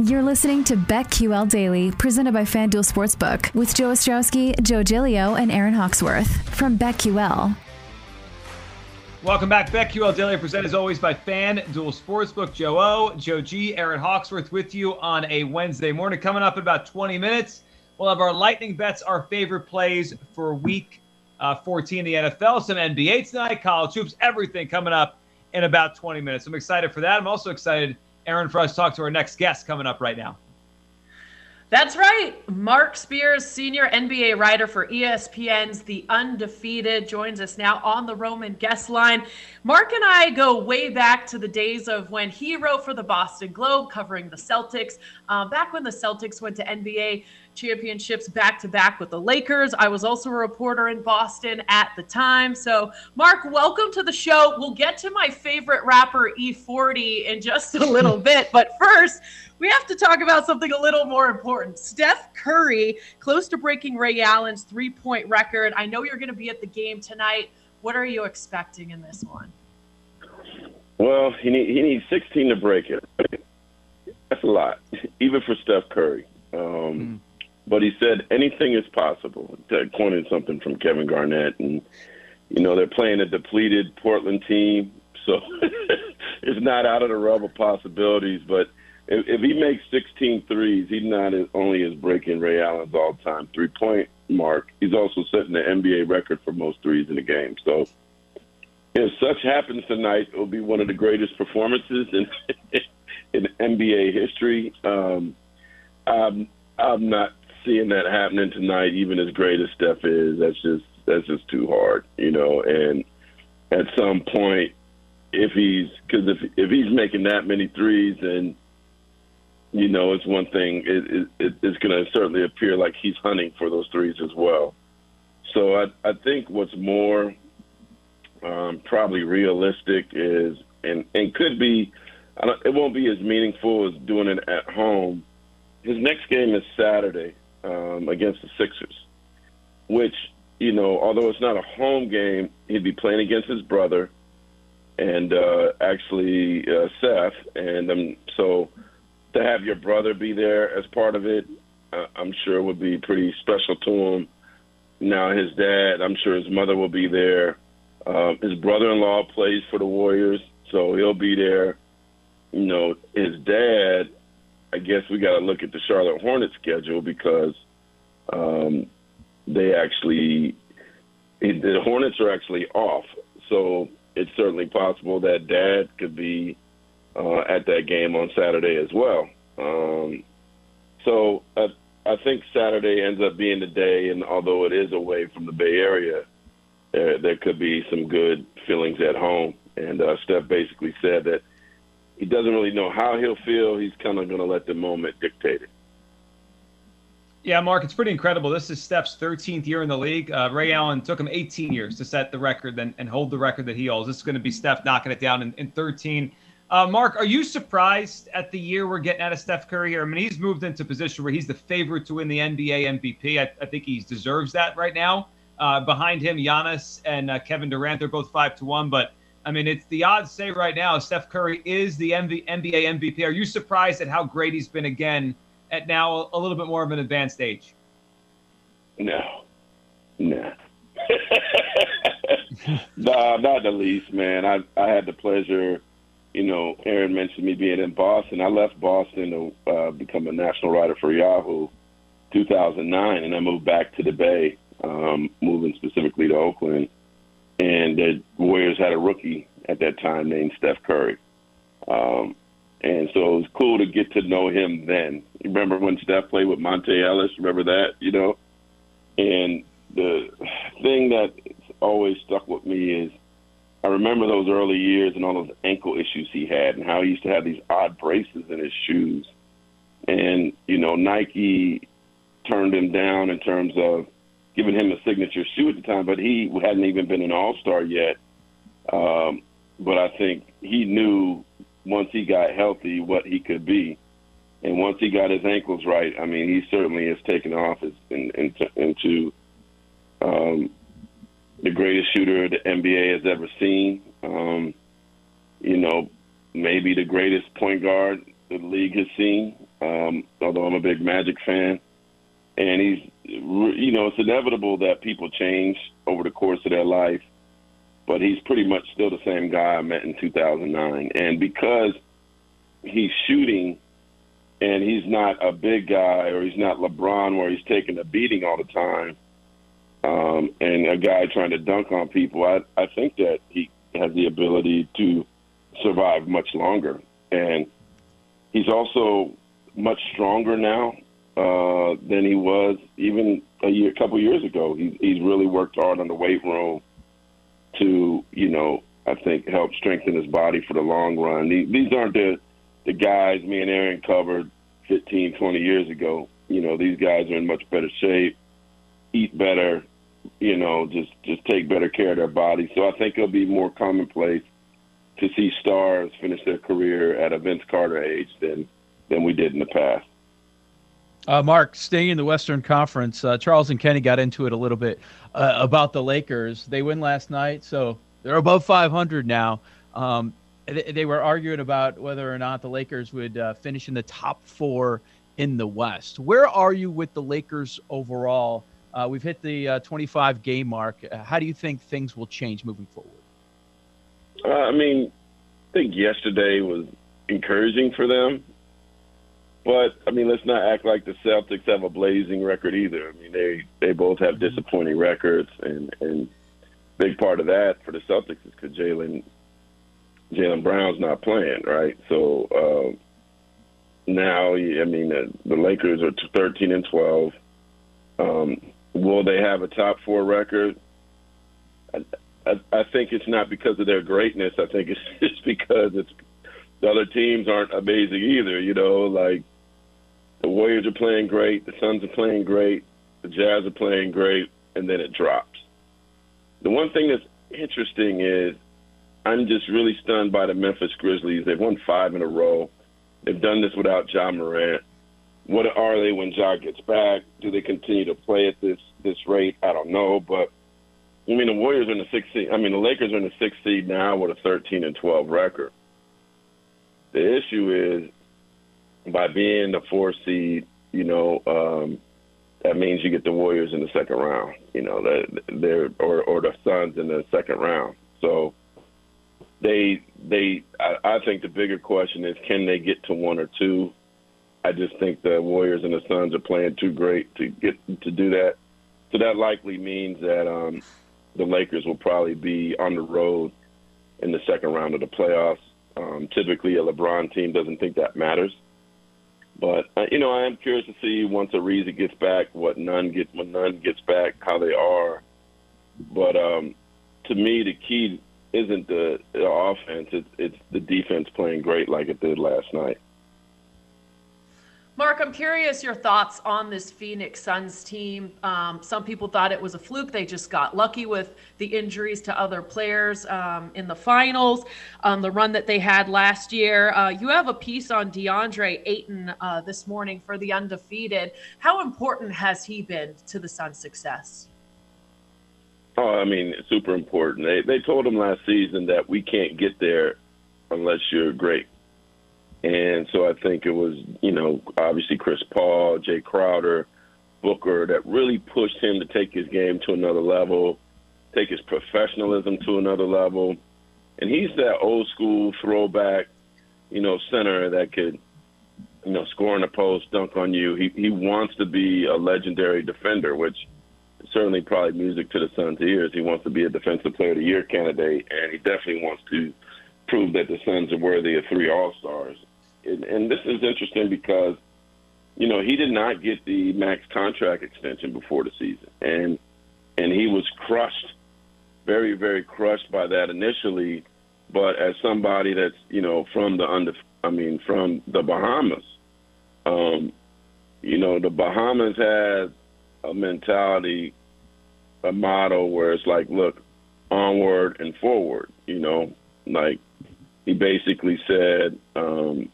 You're listening to BetQL Daily, presented by FanDuel Sportsbook, with Joe Ostrowski, Joe Gilio, and Aaron Hawksworth from BetQL. Welcome back, BetQL Daily, presented as always by FanDuel Sportsbook. Joe O, Joe G, Aaron Hawksworth with you on a Wednesday morning. Coming up in about 20 minutes, we'll have our lightning bets, our favorite plays for week uh, 14 in the NFL, some NBA tonight, college hoops, everything coming up in about 20 minutes. I'm excited for that. I'm also excited – Aaron, to talk to our next guest coming up right now. That's right. Mark Spears, senior NBA writer for ESPN's The Undefeated, joins us now on the Roman guest line. Mark and I go way back to the days of when he wrote for the Boston Globe covering the Celtics, uh, back when the Celtics went to NBA championships back to back with the Lakers. I was also a reporter in Boston at the time. So, Mark, welcome to the show. We'll get to my favorite rapper, E40, in just a little bit. But first, we have to talk about something a little more important. Steph Curry, close to breaking Ray Allen's three point record. I know you're going to be at the game tonight. What are you expecting in this one? Well, he, need, he needs 16 to break it. That's a lot, even for Steph Curry. Um, mm. But he said anything is possible, quoting something from Kevin Garnett. And, you know, they're playing a depleted Portland team. So it's not out of the realm of possibilities. But if, if he makes 16 threes, he's not only is breaking Ray Allen's all time three point mark, he's also setting the NBA record for most threes in a game. So if such happens tonight, it will be one of the greatest performances in, in NBA history. Um, I'm, I'm not seeing that happening tonight, even as great as Steph is, that's just that's just too hard, you know. And at some point, if he's because if if he's making that many threes, then you know it's one thing. It, it, it's going to certainly appear like he's hunting for those threes as well. So I I think what's more um, probably realistic is and and could be. it won't be as meaningful as doing it at home. His next game is Saturday, um, against the Sixers, which you know, although it's not a home game, he'd be playing against his brother and uh, actually uh, Seth, and um, so to have your brother be there as part of it, uh, I'm sure would be pretty special to him. Now his dad, I'm sure his mother will be there. Um, his brother-in-law plays for the Warriors, so he'll be there. You know, his dad I guess we got to look at the Charlotte Hornets schedule because um, they actually the Hornets are actually off, so it's certainly possible that Dad could be uh, at that game on Saturday as well. Um, so I, I think Saturday ends up being the day, and although it is away from the Bay Area, there, there could be some good feelings at home. And uh, Steph basically said that he doesn't really know how he'll feel. He's kind of going to let the moment dictate it. Yeah, Mark, it's pretty incredible. This is Steph's 13th year in the league. Uh, Ray Allen took him 18 years to set the record and, and hold the record that he holds. This is going to be Steph knocking it down in, in 13. Uh, Mark, are you surprised at the year we're getting out of Steph Curry here? I mean, he's moved into a position where he's the favorite to win the NBA MVP. I, I think he deserves that right now. Uh, behind him, Giannis and uh, Kevin Durant, they're both five to one. But I mean, it's the odds say right now Steph Curry is the MV, NBA MVP. Are you surprised at how great he's been again at now a little bit more of an advanced age? No, no, nah, not the least, man. I I had the pleasure, you know. Aaron mentioned me being in Boston. I left Boston to uh, become a national writer for Yahoo, 2009, and I moved back to the Bay, um, moving specifically to Oakland. And the Warriors had a rookie at that time named Steph Curry. Um, and so it was cool to get to know him then. Remember when Steph played with Monta Ellis? Remember that, you know? And the thing that always stuck with me is I remember those early years and all those ankle issues he had and how he used to have these odd braces in his shoes. And, you know, Nike turned him down in terms of giving him a signature shoe at the time, but he hadn't even been an all star yet. Um, but I think he knew once he got healthy what he could be. And once he got his ankles right, I mean, he certainly has taken off as, in, in, into um, the greatest shooter the NBA has ever seen. Um, you know, maybe the greatest point guard the league has seen. Um, although I'm a big Magic fan, and he's, you know, it's inevitable that people change over the course of their life, but he's pretty much still the same guy I met in 2009. And because he's shooting, and he's not a big guy, or he's not LeBron, where he's taking a beating all the time um, and a guy trying to dunk on people, I, I think that he has the ability to survive much longer. And he's also much stronger now uh, than he was even a year, a couple years ago. He, he's really worked hard on the weight room to, you know, I think help strengthen his body for the long run. These aren't the the guys me and Aaron covered 15, 20 years ago. You know, these guys are in much better shape eat better, you know, just just take better care of their body. So I think it'll be more commonplace to see stars finish their career at a Vince Carter age than than we did in the past. Uh, Mark, staying in the Western Conference, uh, Charles and Kenny got into it a little bit uh, about the Lakers. They win last night, so they're above 500 now. Um, they, they, were arguing about whether or not the Lakers would uh, finish in the top four in the West. Where are you with the Lakers overall? Uh, we've hit the uh, 25 game mark. Uh, how do you think things will change moving forward? Uh, I mean, I think yesterday was encouraging for them. But I mean, let's not act like the Celtics have a blazing record either. I mean, they they both have disappointing records, and and big part of that for the Celtics is because Jaylen Jaylen Brown's not playing, right? So uh, now, I mean, the, the Lakers are 13 and 12. Um, Will they have a top four record? I, I, I think it's not because of their greatness. I think it's just because it's the other teams aren't amazing either. You know, like the Warriors are playing great, the Suns are playing great, the Jazz are playing great, and then it drops. The one thing that's interesting is I'm just really stunned by the Memphis Grizzlies. They've won five in a row. They've done this without Ja Morant. What are they when Ja gets back? Do they continue to play at this this rate? I don't know, but I mean the Warriors are in the sixth seed. I mean the Lakers are in the sixth seed now with a 13 and 12 record. The issue is by being the four seed, you know, um, that means you get the Warriors in the second round. You know, that they're or or the Suns in the second round. So they they I, I think the bigger question is can they get to one or two I just think the Warriors and the Suns are playing too great to get to do that. So that likely means that um, the Lakers will probably be on the road in the second round of the playoffs. Um, typically, a LeBron team doesn't think that matters. But uh, you know, I am curious to see once Ariza gets back, what Nunn gets when Nunn gets back, how they are. But um, to me, the key isn't the, the offense; it's, it's the defense playing great like it did last night. Mark, I'm curious your thoughts on this Phoenix Suns team. Um, some people thought it was a fluke. They just got lucky with the injuries to other players um, in the finals, um, the run that they had last year. Uh, you have a piece on DeAndre Ayton uh, this morning for the undefeated. How important has he been to the Suns' success? Oh, I mean, super important. They they told him last season that we can't get there unless you're great. And so I think it was, you know, obviously Chris Paul, Jae Crowder, Booker that really pushed him to take his game to another level, take his professionalism to another level. And he's that old school throwback, you know, center that could you know, score in the post, dunk on you. He he wants to be a legendary defender, which certainly probably music to the Suns' ears. He wants to be a Defensive Player of the Year candidate, and he definitely wants to prove that the Suns are worthy of three All Stars. And, and this is interesting because, you know, he did not get the max contract extension before the season, and and he was crushed, very very crushed by that initially. But as somebody that's you know from the under, I mean from the Bahamas, um, you know the Bahamas has a mentality, a motto where it's like, look, onward and forward. You know, like he basically said. Um,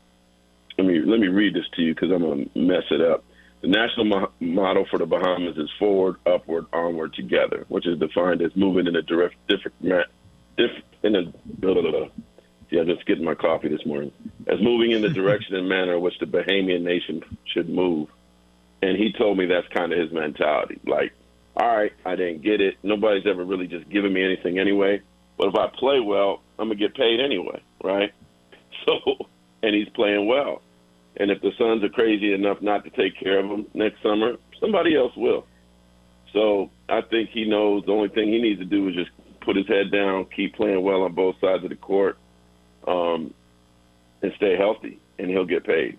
let me let me read this to you because I'm gonna mess it up. The national mo- motto for the Bahamas is forward, upward, onward, together, which is defined as moving in a direct, different, ma- diff, in a. Blah, blah, blah. See, I just getting my coffee this morning. As moving in the direction and manner in which the Bahamian nation should move, and he told me that's kind of his mentality. Like, all right, I didn't get it. Nobody's ever really just given me anything anyway. But if I play well, I'm gonna get paid anyway, right? And he's playing well. And if the Suns are crazy enough not to take care of him next summer, somebody else will. So I think he knows the only thing he needs to do is just put his head down, keep playing well on both sides of the court, um, and stay healthy, and he'll get paid.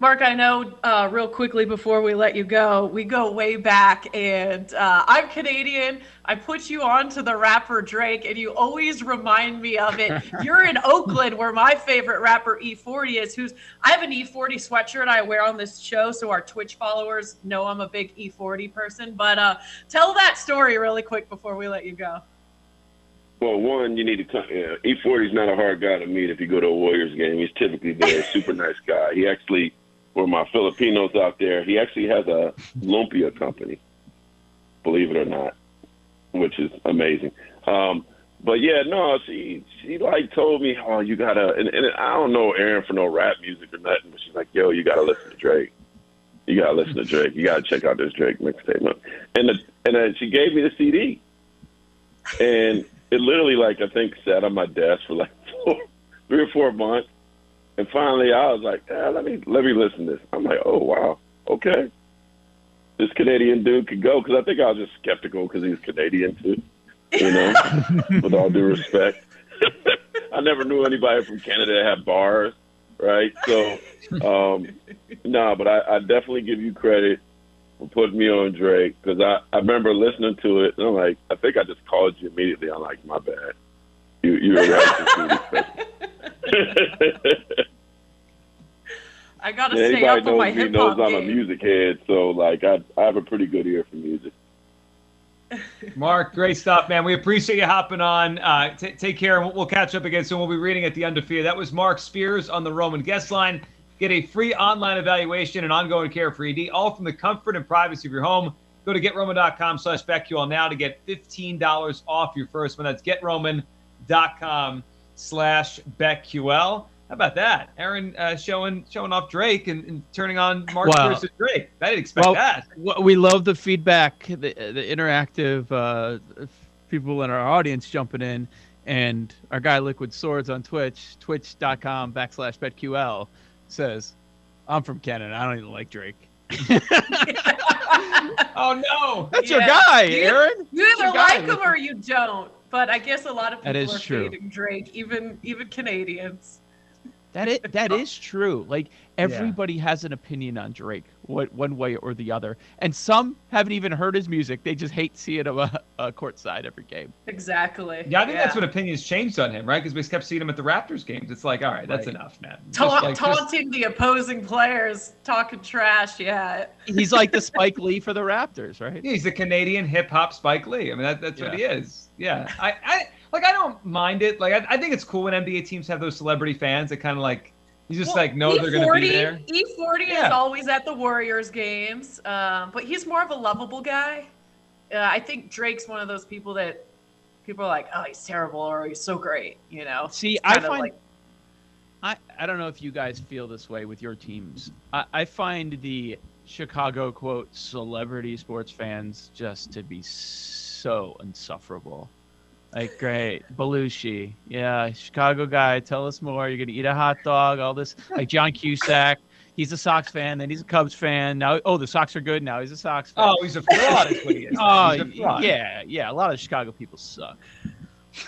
Mark, I know uh, real quickly before we let you go, we go way back, and uh, I'm Canadian. I put you on to the rapper Drake, and you always remind me of it. You're in Oakland, where my favorite rapper E40 is. Who's I have an E40 sweatshirt I wear on this show, so our Twitch followers know I'm a big E40 person. But uh, tell that story really quick before we let you go. Well, one, you need to come. Yeah, E40 is not a hard guy to meet if you go to a Warriors game. He's typically there, super nice guy. He actually, for my Filipinos out there, he actually has a lumpia company, believe it or not, which is amazing. Um, but yeah, no, she she like told me, oh, you gotta, and, and I don't know Aaron for no rap music or nothing, but she's like, yo, you gotta listen to Drake. You gotta listen to Drake. You gotta check out this Drake mixtape. And the, and then she gave me the CD, and it literally like I think sat on my desk for like four, three or four months, and finally I was like, eh, let me let me listen to this. I'm like, oh wow, okay, this Canadian dude could go because I think I was just skeptical because he's Canadian too, you know. with all due respect, I never knew anybody from Canada that had bars, right? So, um, no, nah, but I, I definitely give you credit for putting me on Drake because I, I remember listening to it and I'm like, I think I just called you immediately. I'm like, my bad. You you were right. I gotta And stay up on knows my me hip knows hop I'm a music head, so like I I have a pretty good ear for music. Mark, great stuff, man. We appreciate you hopping on. Uh, t- take care, and we'll, we'll catch up again soon. We'll be reading at the undefeated. That was Mark Spears on the Roman guest line. Get a free online evaluation and ongoing care for ED, all from the comfort and privacy of your home. Go to getroman.com slash BetQL now to get $15 off your first one. That's getroman.com slash BetQL. How about that? Aaron uh, showing showing off Drake and, and turning on Mark Wow. Spears to Drake. I didn't expect Well, that. w- we love the feedback, the, the interactive uh, people in our audience jumping in, and our guy Liquid Swords on Twitch, twitch.com backslash betql, says, "I'm from Canada. I don't even like Drake." Oh, no. That's your guy, You- Aaron. You That's your either guy, like him or you don't. But I guess a lot of people are true. fading Drake, even even Canadians. That is that is true. Like everybody yeah. has an opinion on Drake, what one way or the other, and some haven't even heard his music. They just hate seeing him a, a courtside every game. Exactly. Yeah, I think yeah. that's what opinions changed on him, right? Because we kept seeing him at the Raptors games. It's like, all right, that's right. enough, man. Ta- like, taunting just... the opposing players, talking trash. Yeah. He's like the Spike Lee for the Raptors, right? Yeah, he's the Canadian hip hop Spike Lee. I mean, that, that's yeah. what he is. Yeah. I, I like I don't mind it. Like I, I think it's cool when NBA teams have those celebrity fans that kind of like you just well, like know E40, they're going to be there. E40 yeah. is always at the Warriors games, um, but he's more of a lovable guy. Uh, I think Drake's one of those people that people are like, oh, he's terrible or he's so great. You know. See, I find. Like, I, I don't know if you guys feel this way with your teams. I, I find the Chicago quote celebrity sports fans just to be so insufferable. Like great, Belushi, yeah, Chicago guy. Tell us more. You're gonna eat a hot dog. All this, like John Cusack. He's a Sox fan, then he's a Cubs fan. Now, oh, the Sox are good. Now he's a Sox fan. Oh, he's a fraud. he is. Oh, yeah, yeah. A lot of Chicago people suck.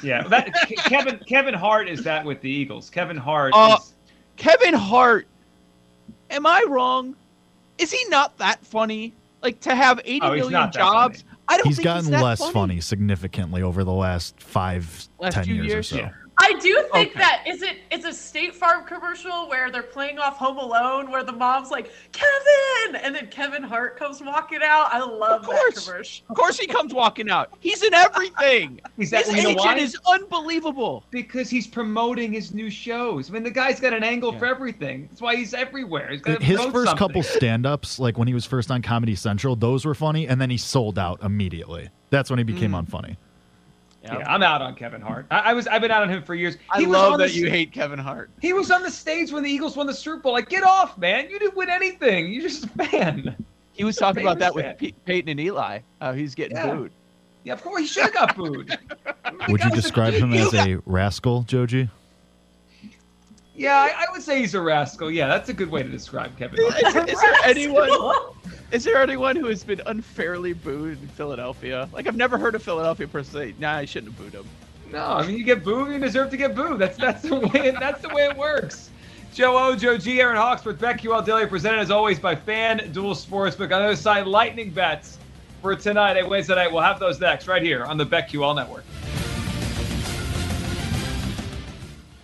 Yeah, that, Kevin Kevin Hart is that with the Eagles. Kevin Hart. Uh, is... Kevin Hart. Am I wrong? Is he not that funny? Like to have eighty oh, million jobs. I don't. He's gotten he's less funny. funny. significantly over the last five, last ten years, years, or so. Yeah. I do think okay. that is it. It's a State Farm commercial where they're playing off Home Alone, where the mom's like Kevin, and then Kevin Hart comes walking out. I love that commercial. Of course, he comes walking out. He's in everything. he's his you agent is unbelievable because he's promoting his new shows. I mean, the guy's got an angle yeah. for everything. That's why he's everywhere. He's his first something. couple stand-ups, like when he was first on Comedy Central, those were funny, and then he sold out immediately. That's when he became mm. unfunny. Yep. Yeah, I'm out on Kevin Hart. I, I, was I've been out on him for years. He I love that the, you hate Kevin Hart. He was on the stage when the Eagles won the Super Bowl. Like, get off, man! You didn't win anything. You're just a fan. He was talking about that fan. with P- Peyton and Eli. How he's getting yeah. booed. Yeah, of course he should have got booed. would you describe him as a rascal, Joe G? Yeah, I, I, would say he's a rascal. Yeah, that's a good way to describe Kevin. Is, is there anyone? Is there anyone who has been unfairly booed in Philadelphia? Like I've never heard a Philadelphia person say, "Nah, I shouldn't have booed him." No, I mean you get booed, you deserve to get booed. That's that's the way that's the way it works. Joe O, Joe G, Aaron Hawksworth, BetQL Daily, presented as always by Fan FanDuel Sportsbook. On the other side, lightning bets for tonight at Wednesday night. We'll have those next right here on the BetQL Network.